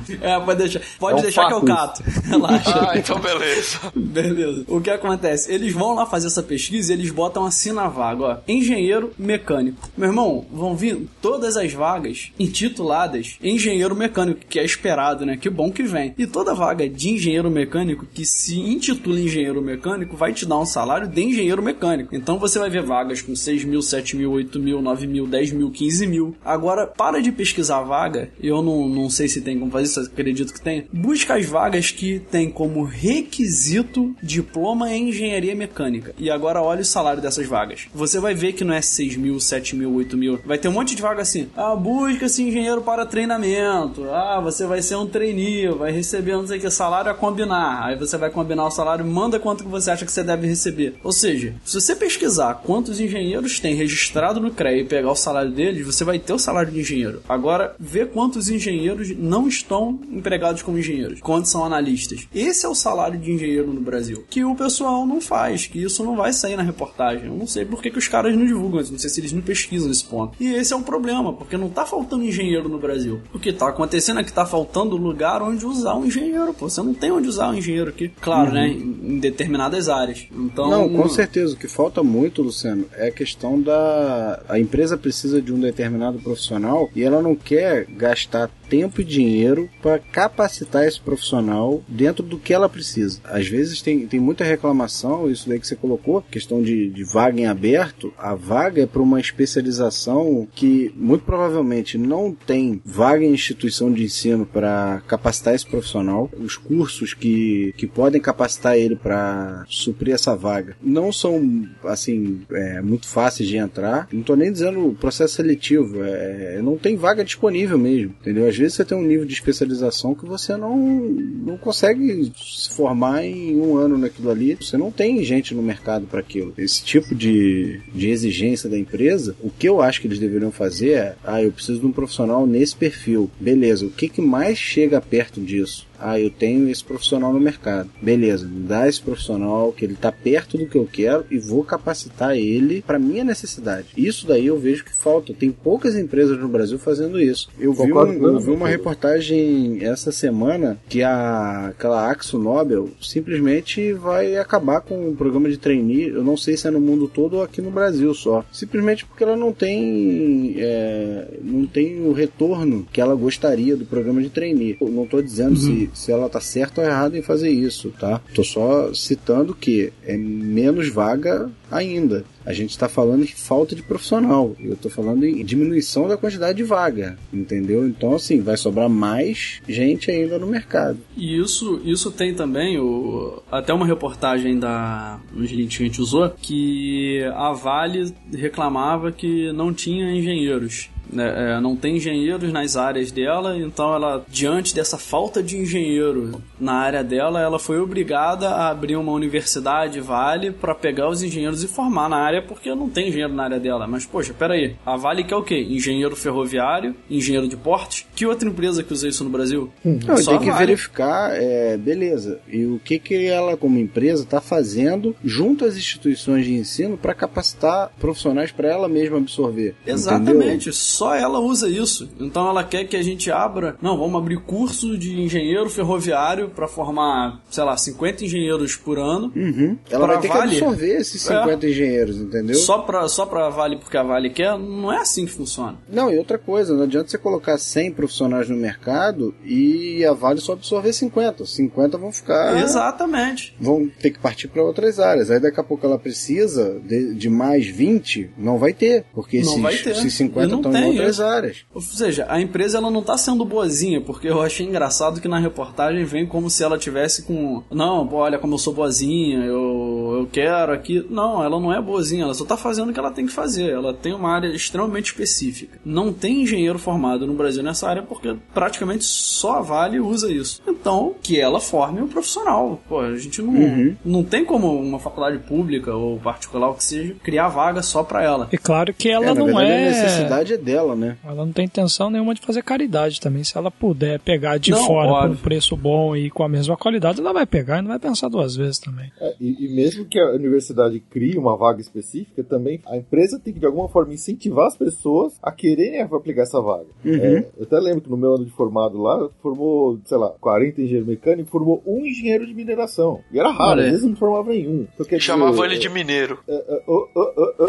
<laughs> É, pode deixar, pode É um deixar que eu cato. <laughs> Relaxa. Ah, então beleza. <laughs> Beleza. O que acontece? Eles vão lá fazer essa pesquisa e eles botam assim na vaga, ó. Engenheiro mecânico. Meu irmão, vão vir todas as vagas intituladas engenheiro mecânico, que é esperado, né? Que bom que vem. E toda vaga de engenheiro mecânico que se intitula engenheiro mecânico vai te dar um salário de engenheiro mecânico. Então você vai ver vagas com 6 mil, 7 mil, 8 mil, 9 mil, 10 mil, 15 mil. Agora, para de pesquisar a vaga. Eu não, não sei se tem como fazer isso, acredito que tem. Busca as vagas que tem como requisito diploma em engenharia mecânica. E agora olha o salário dessas vagas. Você vai ver que não é 6 mil, 7 mil, 8 mil. Vai ter um monte de vaga assim. Ah, busca-se engenheiro para treinamento. Ah, você vai ser um trainee, vai receber não sei o que, salário a combinar. Aí você vai combinar o salário, manda quanto que você acha que você deve receber. Ou seja, se você pesquisar quantos engenheiros tem registrado no CREA e pegar o salário deles, você vai ter o salário de engenheiro. Agora, vê quantos engenheiros não estão empregados como engenheiros, quantos são analistas. Esse é o salário de engenheiro no Brasil, que o pessoal não faz, que isso não vai sair na reportagem. Eu não sei por que, que os caras não divulgam isso, não sei se eles não pesquisam esse ponto. E esse é um problema, porque não tá faltando engenheiro no Brasil. O que tá acontecendo é que tá faltando lugar onde usar um engenheiro, pô. Você não tem onde usar um engenheiro aqui. Claro, né? Em em determinadas áreas. Então. Não, com certeza. O que falta muito, Luciano, é a questão da. A empresa precisa de um determinado profissional e ela não quer gastar tempo e dinheiro para capacitar esse profissional dentro do que ela precisa. Às vezes tem, tem muita reclamação, isso daí que você colocou, questão de, de vaga em aberto. A vaga é para uma especialização que muito provavelmente não tem vaga em instituição de ensino para capacitar esse profissional. Os cursos que, que podem capacitar ele para suprir essa vaga não são assim é, muito fáceis de entrar. Não estou nem dizendo processo seletivo, é, não tem vaga disponível mesmo, entendeu? Às vezes você tem um nível de especialização que você não, não consegue se formar em um ano naquilo ali. Você não tem gente no mercado para aquilo. Esse tipo de, de exigência da empresa, o que eu acho que eles deveriam fazer é: ah, eu preciso de um profissional nesse perfil. Beleza, o que, que mais chega perto disso? Ah, eu tenho esse profissional no mercado. Beleza, me dá esse profissional que ele está perto do que eu quero e vou capacitar ele para minha necessidade. Isso daí eu vejo que falta. Tem poucas empresas no Brasil fazendo isso. Eu vi, um, eu vi uma reportagem essa semana que a, aquela Axo Nobel simplesmente vai acabar com o programa de trainee. Eu não sei se é no mundo todo ou aqui no Brasil só. Simplesmente porque ela não tem é, não tem o retorno que ela gostaria do programa de trainee. Eu não estou dizendo uhum. se se ela tá certa ou errada em fazer isso, tá? Tô só citando que é menos vaga ainda. A gente está falando em falta de profissional. Eu estou falando em diminuição da quantidade de vaga, entendeu? Então, assim, vai sobrar mais gente ainda no mercado. E isso, isso tem também o, até uma reportagem da que a gente usou que a Vale reclamava que não tinha engenheiros. Né, é, não tem engenheiros nas áreas dela, então ela, diante dessa falta de engenheiro na área dela, ela foi obrigada a abrir uma universidade Vale para pegar os engenheiros e formar na área, porque não tem engenheiro na área dela. Mas, poxa, peraí, a Vale quer o quê? Engenheiro ferroviário, engenheiro de porte? Que outra empresa que usa isso no Brasil? Hum. Não, Só tem que vale. verificar, é, beleza, e o que, que ela, como empresa, está fazendo junto às instituições de ensino para capacitar profissionais para ela mesma absorver. Exatamente. Entendeu? Só ela usa isso. Então ela quer que a gente abra, não, vamos abrir curso de engenheiro ferroviário para formar, sei lá, 50 engenheiros por ano. Uhum. Ela vai ter vale. que absorver esses 50 é. engenheiros, entendeu? Só pra, só pra Vale porque a Vale quer, não é assim que funciona. Não, e outra coisa, não adianta você colocar 100 profissionais no mercado e a Vale só absorver 50. 50 vão ficar. Exatamente. Vão ter que partir para outras áreas. Aí daqui a pouco ela precisa de, de mais 20, não vai ter. Porque não esses, vai ter. esses 50 estão em outras áreas. Ou seja, a empresa ela não tá sendo boazinha, porque eu achei engraçado que na reportagem vem como se ela tivesse com. Não, pô, olha como eu sou boazinha, eu, eu quero aqui. Não, ela não é boazinha, ela só tá fazendo o que ela tem que fazer. Ela tem uma área extremamente específica. Não tem engenheiro formado no Brasil nessa área porque praticamente só a Vale usa isso. Então, que ela forme um profissional. Pô, a gente não, uhum. não tem como uma faculdade pública ou particular, o que seja, criar vaga só para ela. É claro que ela é, não verdade, é. A necessidade é dela, né? Ela não tem intenção nenhuma de fazer caridade também. Se ela puder pegar de não, fora óbvio. por um preço bom e com a mesma qualidade, ela vai pegar e não vai pensar duas vezes também. É, e, e, mesmo que a universidade crie uma vaga específica, também a empresa tem que de alguma forma incentivar as pessoas a quererem aplicar essa vaga. Uhum. É, eu até lembro que no meu ano de formado lá, formou, sei lá, 40 engenheiros mecânicos, formou um engenheiro de mineração. E era raro, às vezes não formava nenhum. Então, Chamava ele de mineiro. É, é, oh, oh, oh,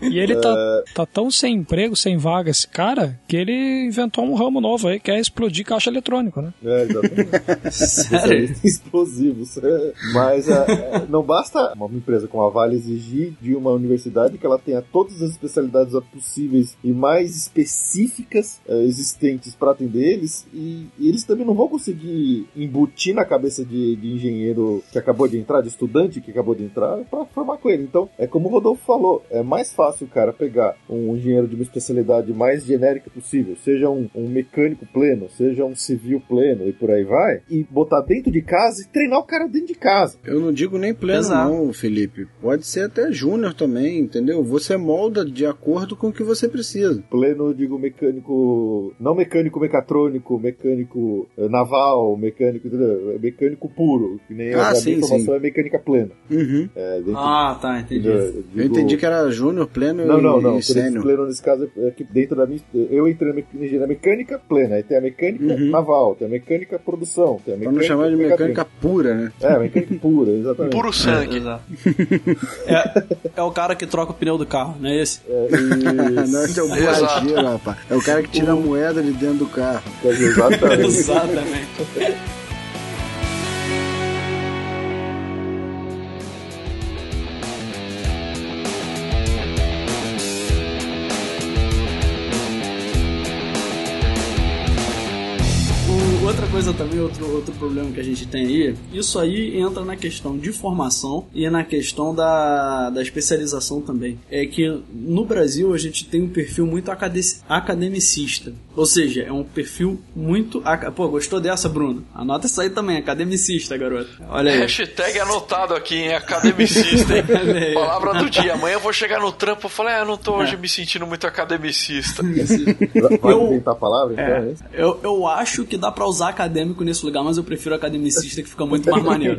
E ele tá, é. tá tão sem emprego, sem vaga, esse cara, que ele inventou um ramo novo aí, que é explodir caixa eletrônico, né? É, exatamente. <laughs> Sério? Explosivos. É. Mas é, não basta uma empresa como a Vale exigir de uma universidade que ela tenha todas as especialidades possíveis e mais específicas é, existentes para atender eles, e, e, eles também não vão conseguir embutir na cabeça de, de engenheiro que acabou de entrar, de estudante que acabou de entrar, para formar com ele. Então, é como o Rodolfo falou, é mais fácil fácil, cara, pegar um engenheiro de uma especialidade mais genérica possível, seja um, um mecânico pleno, seja um civil pleno e por aí vai, e botar dentro de casa e treinar o cara dentro de casa. Eu não digo nem pleno, Exato. não, Felipe. Pode ser até júnior também, entendeu? Você molda de acordo com o que você precisa. Pleno, digo mecânico, não mecânico mecatrônico, mecânico eh, naval, mecânico, entendeu? Mecânico puro, que nem ah, a sim, minha formação é mecânica plena. Uhum. É, ah, tá, entendi. Digo, eu entendi que era júnior pleno não, não, não. e sênior. Pleno nesse caso é que dentro da minha. Eu entrei na engenharia mecânica plena. Aí tem a mecânica uhum. naval, tem a mecânica produção, tem a mecânica. Pra não chamar de mecânica pura, né? É, mecânica pura, exatamente. Puro sangue. É, é, é, o cara que troca o pneu do carro, não é esse? É, <laughs> não, esse é o borracheiro, rapaz. É o cara que tira a moeda de dentro do carro. Exatamente. exatamente. Outro, problema que a gente tem aí, isso aí entra na questão de formação e na questão da, da especialização também. É que no Brasil a gente tem um perfil muito academicista. Ou seja, é um perfil muito. Pô, gostou dessa, Bruno? Anota isso aí também, academicista, garoto. Olha aí. Hashtag anotado aqui, hein? Academicista, hein? <laughs> Palavra do dia. Amanhã eu vou chegar no trampo e falar, ah, eu não tô hoje é. me sentindo muito academicista. Pode inventar a palavra, então, é, é eu, eu acho que dá pra usar acadêmico nesse lugar, mas eu prefiro academicista que fica muito mais maneiro.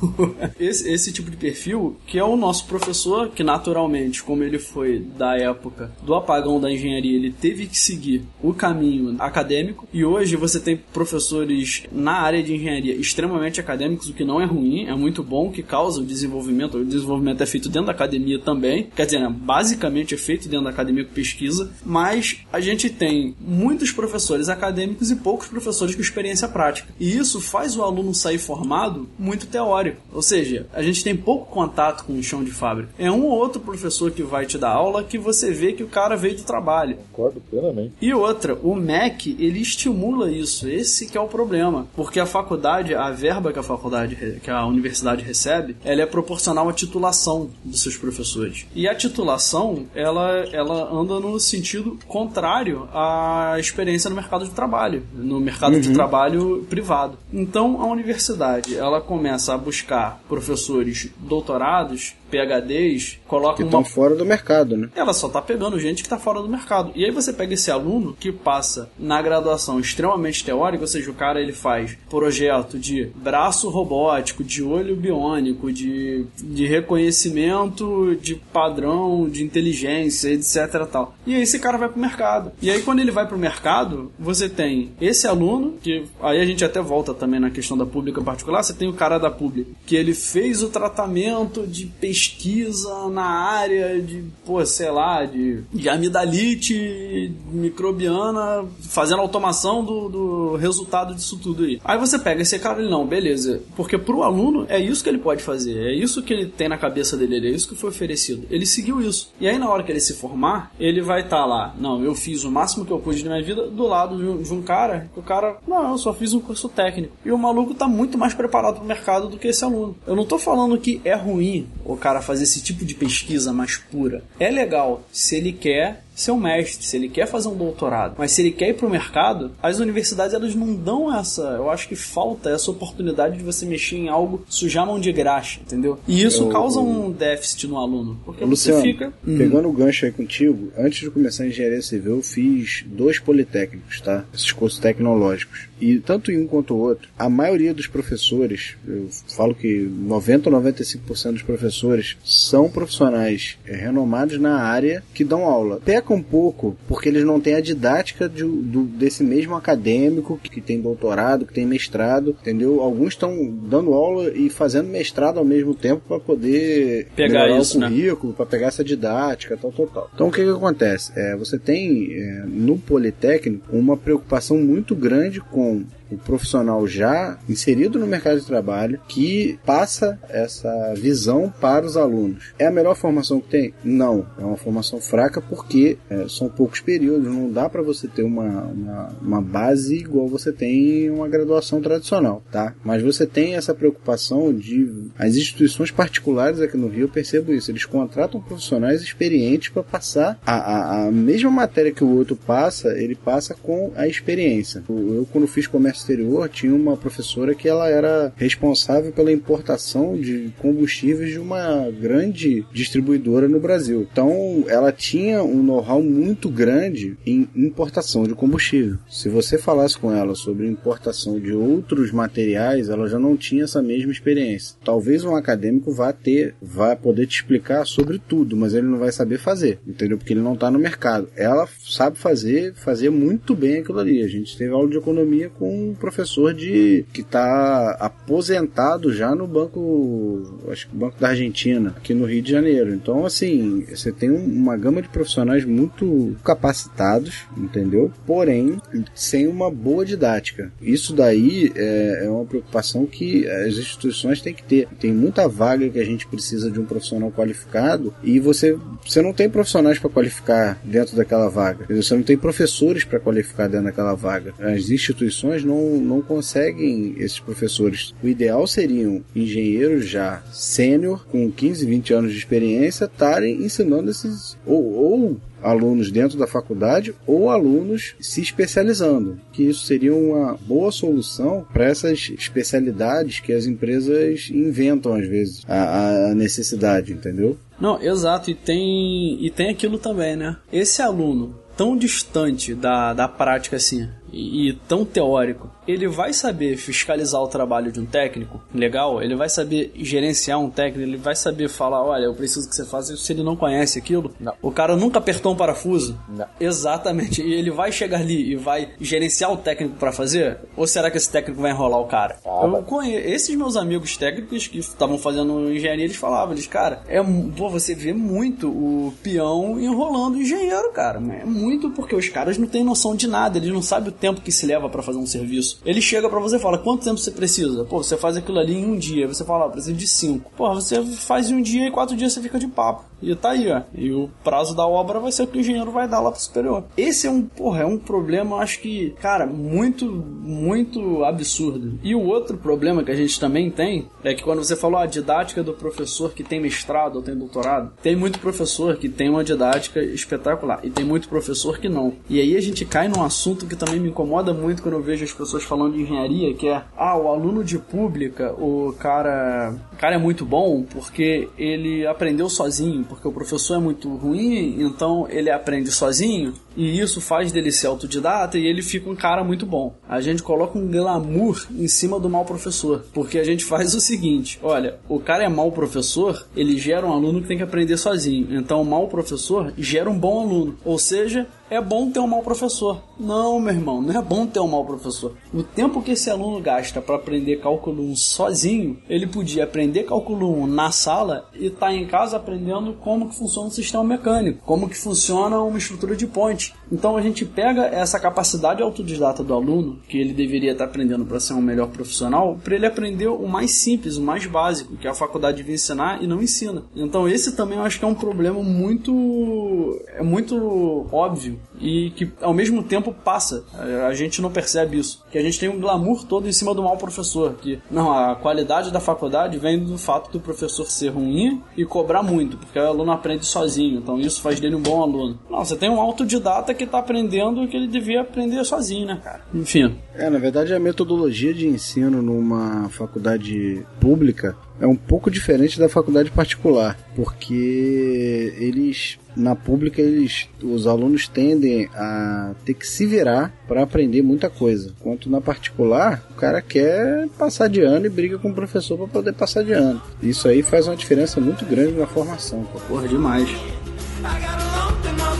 <laughs> esse, esse tipo de perfil, que é o nosso professor, que naturalmente, como ele foi da época do apagão da engenharia, ele teve que seguir o caminho acadêmico, e hoje você tem professores na área de engenharia extremamente acadêmicos, o que não é ruim, é muito bom, que causa o desenvolvimento. O desenvolvimento é feito dentro da academia também, quer dizer, né, basicamente é feito dentro da academia com pesquisa, mas a gente tem muitos professores acadêmicos e poucos professores com experiência prática. E isso faz o aluno sair formado muito teórico. Ou seja, a gente tem pouco contato com o chão de fábrica. É um ou outro professor que vai te dar aula que você vê que o cara veio do trabalho. Concordo plenamente. E outra, o MEC, ele estimula isso. Esse que é o problema. Porque a faculdade, a verba que a faculdade, que a universidade recebe, ela é proporcional à titulação dos seus professores. E a titulação, ela, ela anda no sentido contrário à experiência no mercado de trabalho, no mercado uhum. de trabalho privado. Então, a universidade, ela começa a buscar professores doutorados PHDs colocam que estão uma... fora do mercado, né? Ela só tá pegando gente que tá fora do mercado. E aí você pega esse aluno que passa na graduação extremamente teórica, ou seja, o cara ele faz projeto de braço robótico, de olho biônico, de, de reconhecimento de padrão, de inteligência, etc tal. E aí esse cara vai pro mercado. E aí quando ele vai pro mercado, você tem esse aluno, que aí a gente até volta também na questão da pública particular, você tem o cara da pública, que ele fez o tratamento de pesquisa pesquisa na área de, pô, sei lá, de, de amidalite microbiana, fazendo automação do, do resultado disso tudo aí. Aí você pega esse cara e não, beleza. Porque pro aluno é isso que ele pode fazer, é isso que ele tem na cabeça dele, é isso que foi oferecido. Ele seguiu isso. E aí na hora que ele se formar, ele vai estar tá lá, não, eu fiz o máximo que eu pude na minha vida do lado de um, de um cara, que o cara, não, eu só fiz um curso técnico. E o maluco tá muito mais preparado pro mercado do que esse aluno. Eu não tô falando que é ruim o cara fazer esse tipo de pesquisa mais pura. É legal se ele quer ser um mestre, se ele quer fazer um doutorado. Mas se ele quer ir pro mercado, as universidades elas não dão essa. Eu acho que falta essa oportunidade de você mexer em algo, sujar a mão de graxa, entendeu? E isso eu, causa um déficit no aluno. Porque Luciano, você fica. Hum. Pegando o gancho aí contigo, antes de começar a engenharia civil, eu fiz dois politécnicos, tá? Esses cursos tecnológicos. E tanto em um quanto o outro, a maioria dos professores, eu falo que 90 ou 95% dos professores são profissionais é, renomados na área que dão aula. Peca um pouco porque eles não têm a didática de, do, desse mesmo acadêmico que, que tem doutorado, que tem mestrado, entendeu? Alguns estão dando aula e fazendo mestrado ao mesmo tempo para poder pegar isso, o né? currículo, né? para pegar essa didática, tal, tal, tal. Então o que, que acontece? É, você tem é, no Politécnico uma preocupação muito grande com o profissional já inserido no mercado de trabalho que passa essa visão para os alunos. É a melhor formação que tem? Não, é uma formação fraca porque é, são poucos períodos, não dá para você ter uma, uma, uma, base igual você tem em uma graduação tradicional, tá? Mas você tem essa preocupação de as instituições particulares aqui no Rio, eu percebo isso, eles contratam profissionais experientes para passar a, a, a mesma matéria que o outro passa, ele passa com a experiência. Eu quando fiz exterior tinha uma professora que ela era responsável pela importação de combustíveis de uma grande distribuidora no Brasil. Então, ela tinha um know-how muito grande em importação de combustível. Se você falasse com ela sobre importação de outros materiais, ela já não tinha essa mesma experiência. Talvez um acadêmico vá ter, vá poder te explicar sobre tudo, mas ele não vai saber fazer, entendeu? Porque ele não está no mercado. Ela sabe fazer, fazer muito bem aquilo ali. A gente teve aula de economia com um professor de que está aposentado já no banco, acho que Banco da Argentina, aqui no Rio de Janeiro. Então, assim, você tem uma gama de profissionais muito capacitados, entendeu? Porém, sem uma boa didática. Isso daí é, é uma preocupação que as instituições têm que ter. Tem muita vaga que a gente precisa de um profissional qualificado e você, você não tem profissionais para qualificar dentro daquela vaga. Você não tem professores para qualificar dentro daquela vaga. As instituições não não, não conseguem esses professores. O ideal seriam engenheiros já sênior, com 15, 20 anos de experiência, estarem ensinando esses. Ou, ou alunos dentro da faculdade ou alunos se especializando, que isso seria uma boa solução para essas especialidades que as empresas inventam às vezes a, a, necessidade, entendeu? Não, exato, e tem e tem aquilo também, né? Esse aluno tão distante da, da prática assim, e, e, tão teórico, ele vai saber fiscalizar o trabalho de um técnico legal, ele vai saber gerenciar um técnico, ele vai saber falar, olha, eu preciso que você faça isso se ele não conhece aquilo. Não. O cara nunca apertou um parafuso. Não. Exatamente. E ele vai chegar ali e vai gerenciar o técnico para fazer? Ou será que esse técnico vai enrolar o cara? Ah, eu conheço esses meus amigos técnicos que estavam fazendo engenharia, eles falavam, eles, cara, é, pô, você vê muito o peão enrolando o engenheiro, cara. É muito porque os caras não têm noção de nada, eles não sabem o tempo que se leva para fazer um serviço. Ele chega para você e fala: quanto tempo você precisa? Pô, você faz aquilo ali em um dia. Você fala: ah, preciso de cinco. Pô, você faz em um dia e quatro dias você fica de papo. E tá aí, ó. E o prazo da obra vai ser o que o engenheiro vai dar lá pro superior. Esse é um, porra, é um problema, acho que, cara, muito, muito absurdo. E o outro problema que a gente também tem é que quando você falou a didática do professor que tem mestrado ou tem doutorado, tem muito professor que tem uma didática espetacular e tem muito professor que não. E aí a gente cai num assunto que também me incomoda muito quando eu vejo as pessoas falando de engenharia, que é, ah, o aluno de pública, o cara, o cara é muito bom porque ele aprendeu sozinho, porque o professor é muito ruim, então ele aprende sozinho e isso faz dele ser autodidata e ele fica um cara muito bom. A gente coloca um glamour em cima do mau professor, porque a gente faz o seguinte: olha, o cara é mau professor, ele gera um aluno que tem que aprender sozinho. Então, o mau professor gera um bom aluno. Ou seja, é bom ter um mau professor. Não, meu irmão, não é bom ter um mau professor. O tempo que esse aluno gasta para aprender cálculo 1 sozinho, ele podia aprender cálculo 1 na sala e estar tá em casa aprendendo como que funciona o sistema mecânico, como que funciona uma estrutura de ponte. much. Então a gente pega essa capacidade autodidata do aluno, que ele deveria estar aprendendo para ser um melhor profissional, para ele aprender o mais simples, o mais básico, que a faculdade devia ensinar e não ensina. Então esse também eu acho que é um problema muito é muito óbvio e que ao mesmo tempo passa. A gente não percebe isso. Que a gente tem um glamour todo em cima do mau professor. Que não, a qualidade da faculdade vem do fato do professor ser ruim e cobrar muito, porque o aluno aprende sozinho. Então isso faz dele um bom aluno. Não, você tem um autodidata que está aprendendo o que ele devia aprender sozinho, né, cara? Enfim. É, na verdade a metodologia de ensino numa faculdade pública é um pouco diferente da faculdade particular, porque eles na pública eles os alunos tendem a ter que se virar para aprender muita coisa. Enquanto na particular, o cara quer passar de ano e briga com o professor para poder passar de ano. Isso aí faz uma diferença muito grande na formação. Pô. Porra, demais.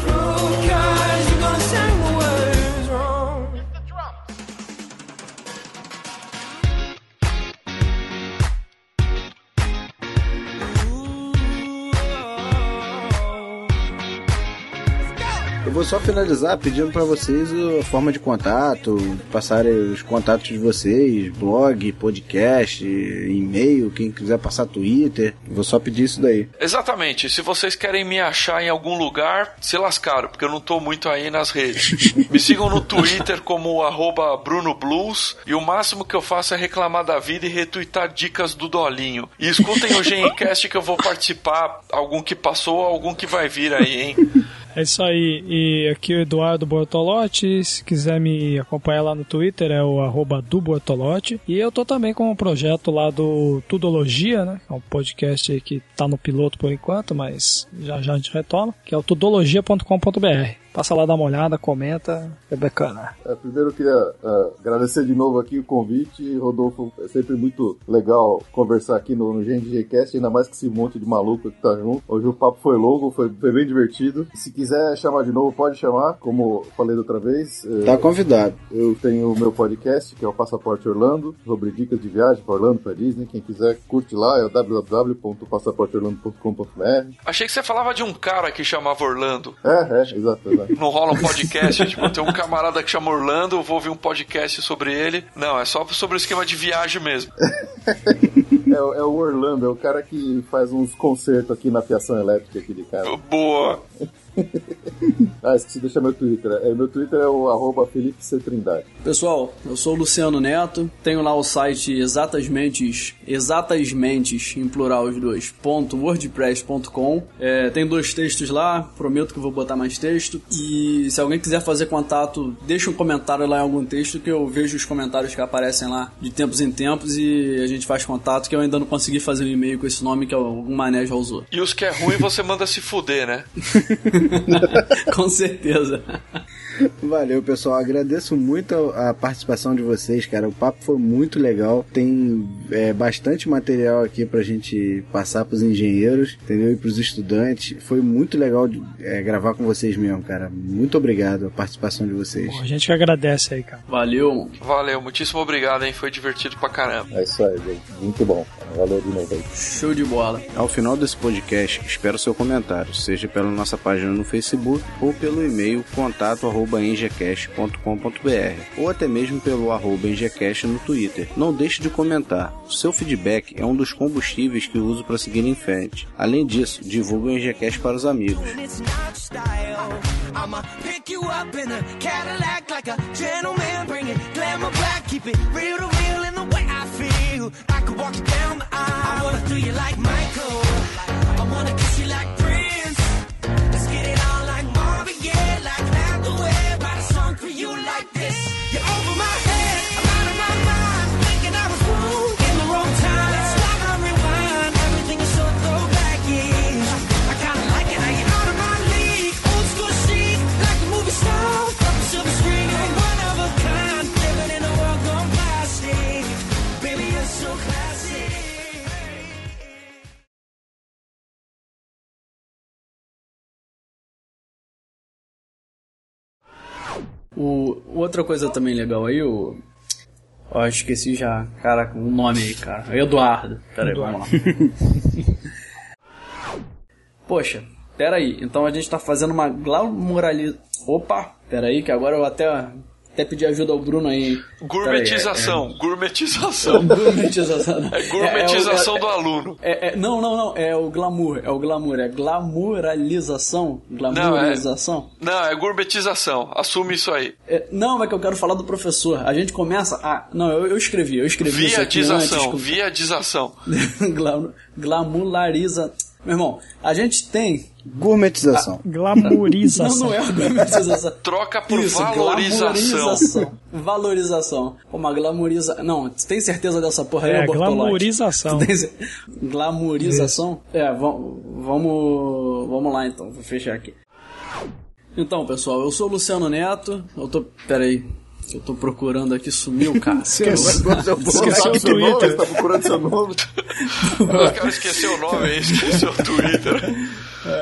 Eu vou só finalizar pedindo para vocês a forma de contato, passarem os contatos de vocês, blog, podcast, e-mail, quem quiser passar Twitter. Vou só pedir isso daí. Exatamente. Se vocês querem me achar em algum lugar, se lascaram, porque eu não tô muito aí nas redes. <laughs> me sigam no Twitter como arroba BrunoBlues e o máximo que eu faço é reclamar da vida e retweetar dicas do Dolinho. E escutem o Gencast que eu vou participar, algum que passou, algum que vai vir aí, hein? É isso aí. E aqui o Eduardo Bortolotti. Se quiser me acompanhar lá no Twitter, é o arroba do Bortolotti. E eu tô também com um projeto lá do Tudologia, né? É um podcast aí que tá no piloto por enquanto, mas já já a gente retoma. Que é o tudologia.com.br. Passa lá, dá uma olhada, comenta, é bacana. É, primeiro eu queria uh, agradecer de novo aqui o convite, Rodolfo. É sempre muito legal conversar aqui no, no GNGcast, ainda mais que esse monte de maluco que tá junto. Hoje o papo foi longo, foi, foi bem divertido. Se quiser chamar de novo, pode chamar, como falei da outra vez. Tá uh, convidado. Eu tenho o meu podcast, que é o Passaporte Orlando, sobre dicas de viagem para Orlando, para Disney. Quem quiser, curte lá, é o www.passaporteorlando.com.br. Achei que você falava de um cara que chamava Orlando. É, é, exato. exato. Não rola um podcast, <laughs> tipo, tem um camarada que chama Orlando, eu vou ouvir um podcast sobre ele. Não, é só sobre o esquema de viagem mesmo. <laughs> é, é, o Orlando, é o cara que faz uns concertos aqui na fiação elétrica aqui de casa. Boa! <laughs> Ah, esqueci de deixar meu Twitter. É, meu Twitter é o arroba Felipe C. Trindade. Pessoal, eu sou o Luciano Neto, tenho lá o site exatamente, exatamente, em plural os dois, ponto wordpress.com. É, tem dois textos lá, prometo que vou botar mais texto. E se alguém quiser fazer contato, deixa um comentário lá em algum texto que eu vejo os comentários que aparecem lá de tempos em tempos e a gente faz contato, que eu ainda não consegui fazer um e-mail com esse nome que algum mané já usou. E os que é ruim você manda se fuder, né? <laughs> <laughs> com certeza. <laughs> Valeu, pessoal. Agradeço muito a participação de vocês, cara. O papo foi muito legal. Tem é, bastante material aqui pra gente passar pros engenheiros, entendeu? E pros estudantes. Foi muito legal de, é, gravar com vocês mesmo, cara. Muito obrigado a participação de vocês. Pô, a gente que agradece aí, cara. Valeu. Valeu, muitíssimo obrigado, hein? Foi divertido pra caramba. É isso aí, gente. Muito bom. Valeu de novo aí. Show de bola. Ao final desse podcast, espero seu comentário, seja pela nossa página no Facebook ou pelo e-mail contato@engcast.com.br ou até mesmo pelo arroba no Twitter. Não deixe de comentar. O seu feedback é um dos combustíveis que uso para seguir em frente. Além disso, divulgue o engcast para os amigos. I could walk you down the aisle. I wanna do you like Michael. I wanna kiss like O, outra coisa também legal aí, o. Ó, esqueci já, cara, o nome aí, cara. Eduardo. Pera aí, vamos lá. Poxa, pera aí. Então a gente tá fazendo uma glamouralização. Opa, pera aí, que agora eu até, até pedi ajuda ao Bruno aí. Gourmetização, gourmetização. <laughs> Gourmetização. É gourmetização É, é, do aluno. É, é, não, não, não. É o glamour. É o glamour. É glamouralização. Glamouralização. Não, é gourmetização. Assume isso aí. É, não, é que eu quero falar do professor. A gente começa a. Não, eu, eu escrevi, eu escrevi isso aqui antes. Viadização, viadização. <laughs> Glam- Glamulariza. Meu irmão, a gente tem. Gourmetização. Glamourização. Não, não é a glamorização. <laughs> Troca por Isso, valorização. Valorização. Valorização. Pô, Uma glamoriza... Não, tu tem certeza dessa porra aí, É. Tu <laughs> tem Glamorização? É, vam- vamos... Vamos lá então, vou fechar aqui. Então, pessoal, eu sou o Luciano Neto. Eu tô... Pera Eu tô procurando aqui, sumiu, cara. <laughs> Esquece- Esqueceu Esqueceu o seu nome? Twitter. Você tá procurando seu nome? O cara esqueceu o nome aí, esqueceu o Twitter.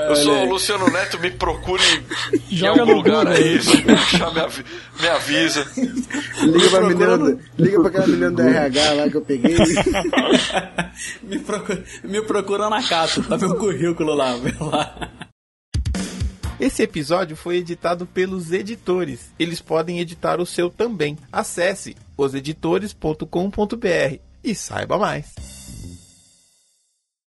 Eu sou o Luciano Neto, me procure em <laughs> algum lugar aí, se me achar, me, avi- me avisa. Liga pra, menina, do- liga pra aquela menina do RH lá que eu peguei. <laughs> me, procura, me procura na Cato, tá meu currículo lá, vê lá. Esse episódio foi editado pelos editores. Eles podem editar o seu também. Acesse oseditores.com.br e saiba mais.